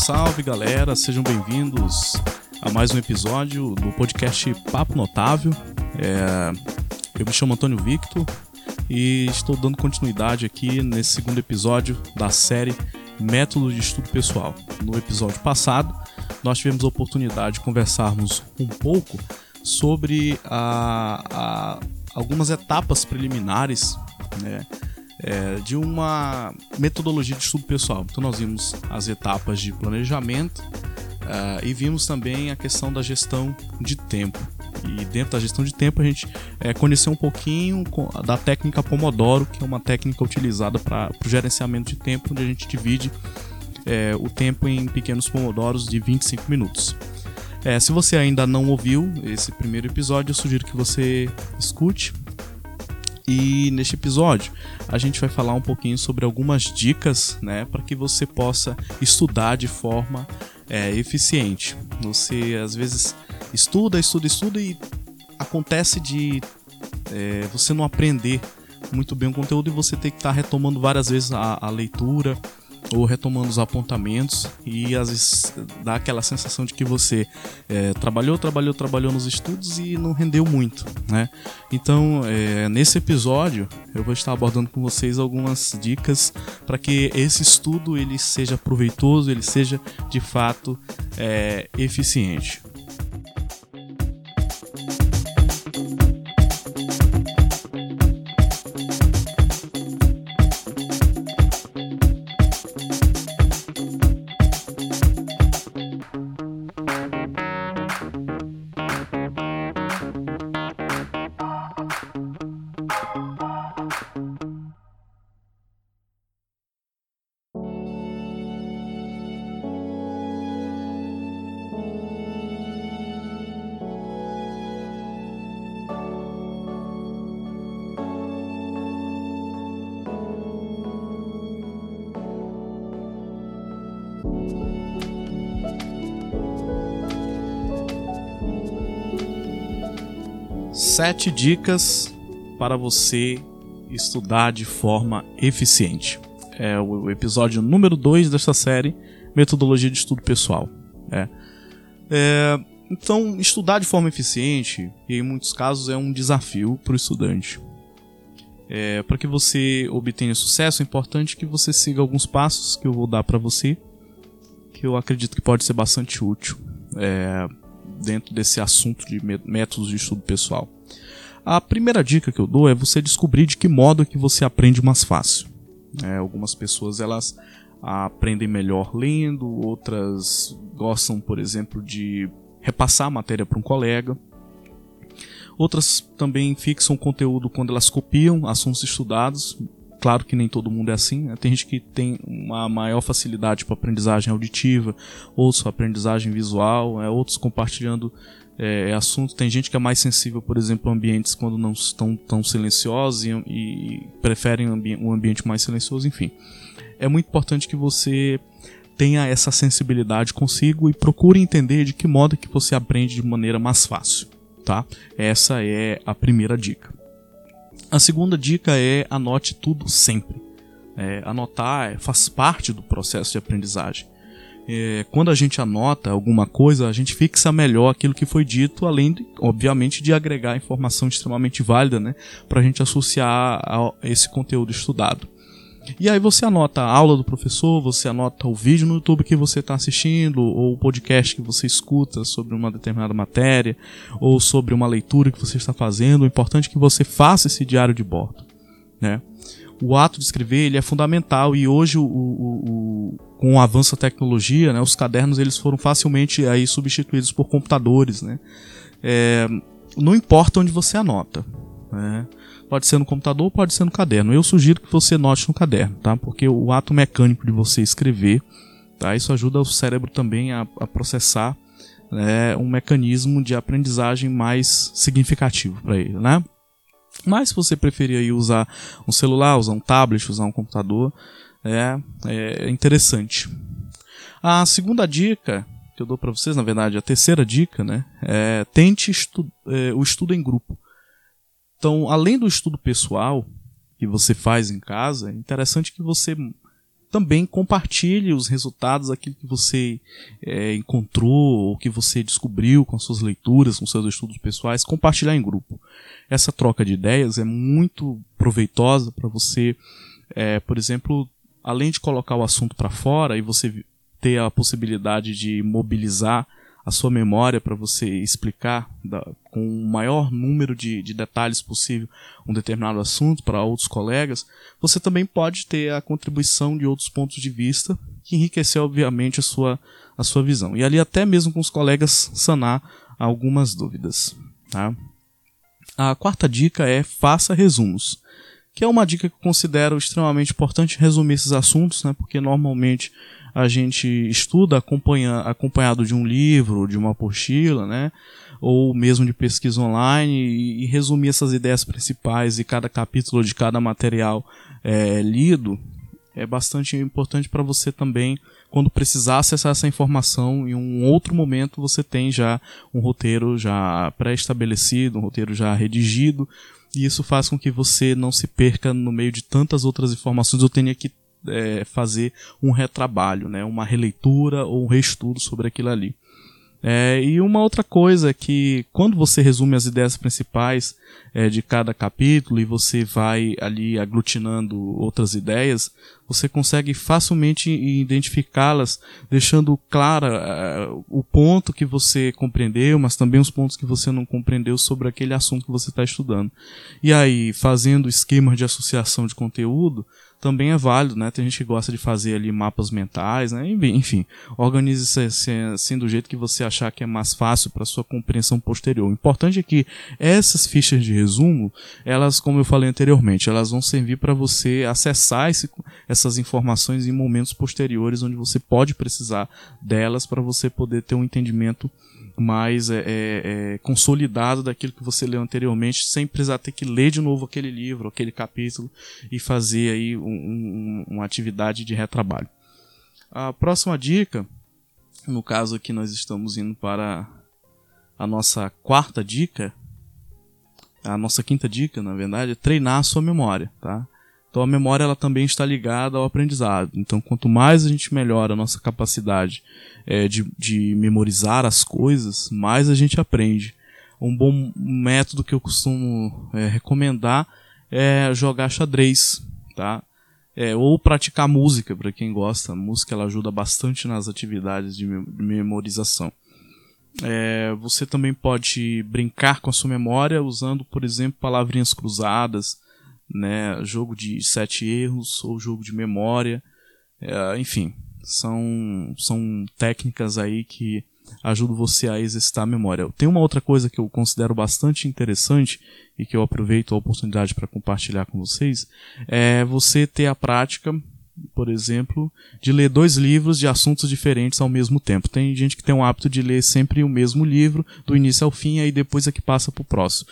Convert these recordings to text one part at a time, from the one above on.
salve galera, sejam bem-vindos a mais um episódio do podcast Papo Notável. É, eu me chamo Antônio Victor e estou dando continuidade aqui nesse segundo episódio da série Método de Estudo Pessoal. No episódio passado, nós tivemos a oportunidade de conversarmos um pouco sobre a, a, algumas etapas preliminares né, é, de uma metodologia de estudo pessoal. Então, nós vimos as etapas de planejamento uh, e vimos também a questão da gestão de tempo. E dentro da gestão de tempo, a gente é, conheceu um pouquinho da técnica Pomodoro, que é uma técnica utilizada para o gerenciamento de tempo, onde a gente divide é, o tempo em pequenos pomodoros de 25 minutos. É, se você ainda não ouviu esse primeiro episódio, eu sugiro que você escute e neste episódio a gente vai falar um pouquinho sobre algumas dicas, né, para que você possa estudar de forma é, eficiente. Você às vezes estuda, estuda, estuda e acontece de é, você não aprender muito bem o conteúdo e você ter que estar tá retomando várias vezes a, a leitura ou retomando os apontamentos e às vezes dá aquela sensação de que você é, trabalhou, trabalhou, trabalhou nos estudos e não rendeu muito, né? Então, é, nesse episódio eu vou estar abordando com vocês algumas dicas para que esse estudo ele seja proveitoso, ele seja de fato é, eficiente. Sete dicas para você estudar de forma eficiente. É o episódio número 2 desta série, Metodologia de Estudo Pessoal. É. É, então, estudar de forma eficiente, em muitos casos, é um desafio para o estudante. É, para que você obtenha sucesso, é importante que você siga alguns passos que eu vou dar para você, que eu acredito que pode ser bastante útil é, dentro desse assunto de métodos de estudo pessoal. A primeira dica que eu dou é você descobrir de que modo que você aprende mais fácil. É, algumas pessoas elas aprendem melhor lendo, outras gostam, por exemplo, de repassar a matéria para um colega. Outras também fixam conteúdo quando elas copiam assuntos estudados. Claro que nem todo mundo é assim. Né? Tem gente que tem uma maior facilidade para aprendizagem auditiva, outros aprendizagem visual, é, outros compartilhando é, é, assunto. Tem gente que é mais sensível, por exemplo, a ambientes quando não estão tão silenciosos e, e preferem ambi um ambiente mais silencioso, enfim. É muito importante que você tenha essa sensibilidade consigo e procure entender de que modo que você aprende de maneira mais fácil, tá? Essa é a primeira dica. A segunda dica é anote tudo sempre. É, anotar faz parte do processo de aprendizagem é, quando a gente anota alguma coisa, a gente fixa melhor aquilo que foi dito, além, de, obviamente, de agregar informação extremamente válida, né, para a gente associar a esse conteúdo estudado. E aí você anota a aula do professor, você anota o vídeo no YouTube que você está assistindo, ou o podcast que você escuta sobre uma determinada matéria, ou sobre uma leitura que você está fazendo. O importante é que você faça esse diário de bordo. Né? O ato de escrever ele é fundamental e hoje o, o, o, com o avanço da tecnologia, né, os cadernos eles foram facilmente aí substituídos por computadores, né? É, não importa onde você anota, né? Pode ser no computador, pode ser no caderno. Eu sugiro que você note no caderno, tá? Porque o ato mecânico de você escrever, tá? Isso ajuda o cérebro também a, a processar né, um mecanismo de aprendizagem mais significativo para ele, né? Mas se você preferir aí usar um celular, usar um tablet, usar um computador, é, é interessante. A segunda dica que eu dou para vocês, na verdade, a terceira dica, né, é tente estu é, o estudo em grupo. Então, além do estudo pessoal que você faz em casa, é interessante que você também compartilhe os resultados, aquilo que você é, encontrou ou que você descobriu com suas leituras, com seus estudos pessoais, compartilhar em grupo. Essa troca de ideias é muito proveitosa para você, é, por exemplo, além de colocar o assunto para fora e você ter a possibilidade de mobilizar a sua memória para você explicar da, com o maior número de, de detalhes possível um determinado assunto para outros colegas, você também pode ter a contribuição de outros pontos de vista que enriquecer, obviamente, a sua, a sua visão. E ali até mesmo com os colegas sanar algumas dúvidas. Tá? A quarta dica é faça resumos que é uma dica que eu considero extremamente importante resumir esses assuntos, né, porque normalmente a gente estuda acompanha, acompanhado de um livro, de uma apostila, né? ou mesmo de pesquisa online e, e resumir essas ideias principais e cada capítulo de cada material é, lido é bastante importante para você também quando precisar acessar essa informação em um outro momento você tem já um roteiro já pré-estabelecido, um roteiro já redigido e isso faz com que você não se perca no meio de tantas outras informações ou tenha que é, fazer um retrabalho, né, uma releitura ou um reestudo sobre aquilo ali. É, e uma outra coisa é que quando você resume as ideias principais é, de cada capítulo e você vai ali aglutinando outras ideias, você consegue facilmente identificá-las, deixando clara uh, o ponto que você compreendeu, mas também os pontos que você não compreendeu sobre aquele assunto que você está estudando. E aí, fazendo esquemas de associação de conteúdo, também é válido, né? Tem gente que gosta de fazer ali mapas mentais, né? Enfim, organize-se assim do jeito que você achar que é mais fácil para sua compreensão posterior. O importante é que essas fichas de resumo, elas, como eu falei anteriormente, elas vão servir para você acessar esse, essas informações em momentos posteriores onde você pode precisar delas para você poder ter um entendimento mais é, é, é, consolidado daquilo que você leu anteriormente, sem precisar ter que ler de novo aquele livro, aquele capítulo e fazer aí um, um, uma atividade de retrabalho. A próxima dica, no caso aqui nós estamos indo para a nossa quarta dica, a nossa quinta dica, na verdade, é treinar a sua memória, tá? Então a memória ela também está ligada ao aprendizado. Então quanto mais a gente melhora a nossa capacidade é, de, de memorizar as coisas, mais a gente aprende. Um bom método que eu costumo é, recomendar é jogar xadrez, tá? É, ou praticar música para quem gosta. A música ela ajuda bastante nas atividades de, memorização. É, você também pode brincar com a sua memória usando, por exemplo, palavrinhas cruzadas né, jogo de sete erros ou jogo de memória, é, enfim, são, são técnicas aí que ajudam você a exercitar a memória. Tem uma outra coisa que eu considero bastante interessante e que eu aproveito a oportunidade para compartilhar com vocês, é você ter a prática por exemplo, de ler dois livros de assuntos diferentes ao mesmo tempo. Tem gente que tem o hábito de ler sempre o mesmo livro, do início ao fim, e aí depois é que passa para o próximo.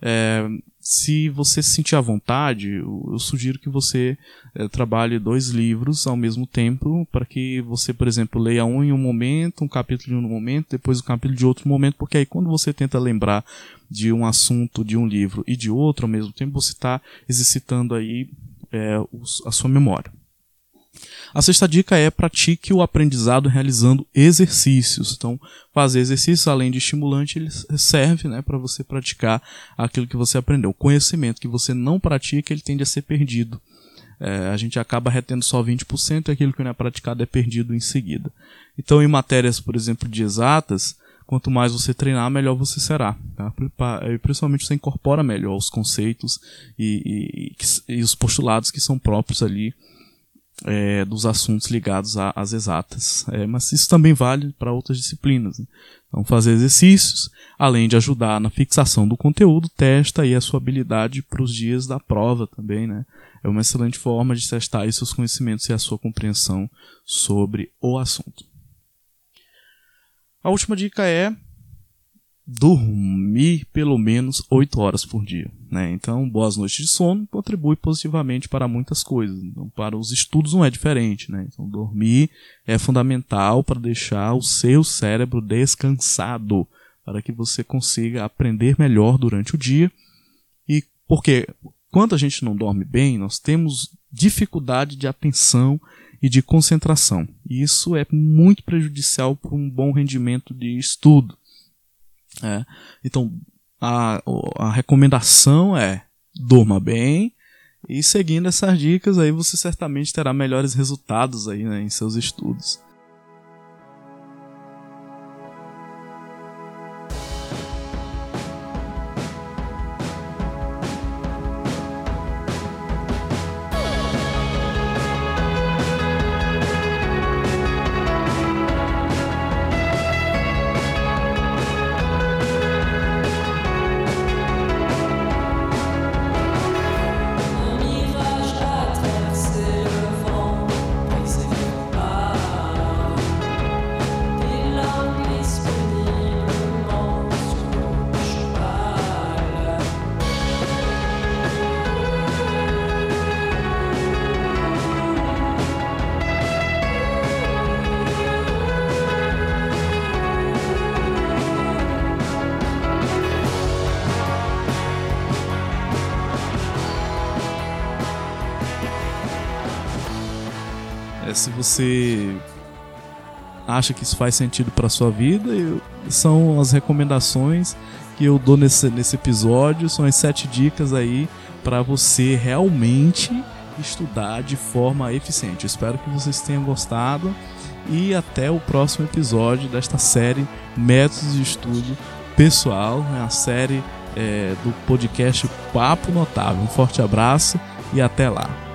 É, se você se sentir à vontade, eu, sugiro que você é, trabalhe dois livros ao mesmo tempo, para que você, por exemplo, leia um em um momento, um capítulo em um momento, depois um capítulo de outro momento, porque aí quando você tenta lembrar de um assunto de um livro e de outro ao mesmo tempo, você está exercitando aí é, a sua memória. A sexta dica é pratique o aprendizado realizando exercícios. Então, fazer exercícios, além de estimulante, ele serve né, para você praticar aquilo que você aprendeu. O conhecimento que você não pratica, ele tende a ser perdido. É, a gente acaba retendo só 20% e aquilo que não é praticado é perdido em seguida. Então, em matérias, por exemplo, de exatas, quanto mais você treinar, melhor você será. Tá? Principalmente você incorpora melhor os conceitos e, e, e os postulados que são próprios ali é, dos assuntos ligados às exatas. É, mas isso também vale para outras disciplinas. Né? Então, fazer exercícios, além de ajudar na fixação do conteúdo, testa aí a sua habilidade para os dias da prova também. Né? É uma excelente forma de testar aí seus conhecimentos e a sua compreensão sobre o assunto. A última dica é dormir pelo menos 8 horas por dia. Né? Então, boas noites de sono contribui positivamente para muitas coisas. Então, para os estudos não é diferente. Né? Então, dormir é fundamental para deixar o seu cérebro descansado, para que você consiga aprender melhor durante o dia. E porque quando a gente não dorme bem, nós temos dificuldade de atenção e de concentração. E isso é muito prejudicial para um bom rendimento de estudo. É. Então, a, a recomendação é durma bem e seguindo essas dicas aí você certamente terá melhores resultados aí né, em seus estudos. É, se você acha que isso faz sentido para sua vida, eu, são as recomendações que eu dou nesse, nesse episódio, são as sete dicas aí para você realmente estudar de forma eficiente. Espero que vocês tenham gostado e até o próximo episódio desta série Métodos de Estudo Pessoal, né, a série é, do podcast Papo Notável. Um forte abraço e até lá.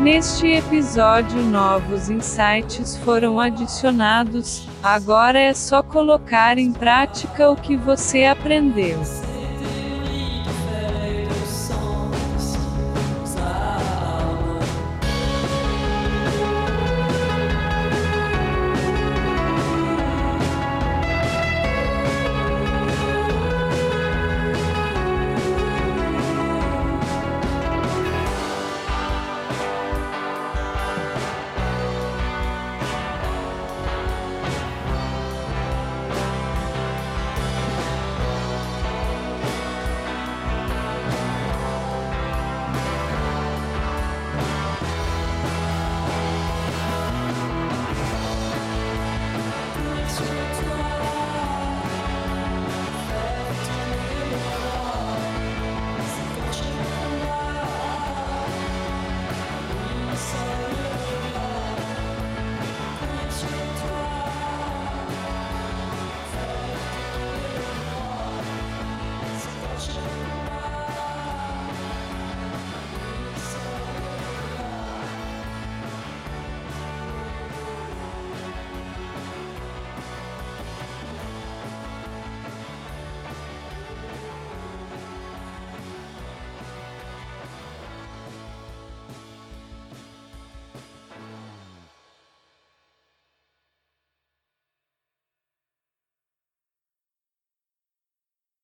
Neste episódio, novos insights foram adicionados. Agora é só colocar em prática o que você aprendeu.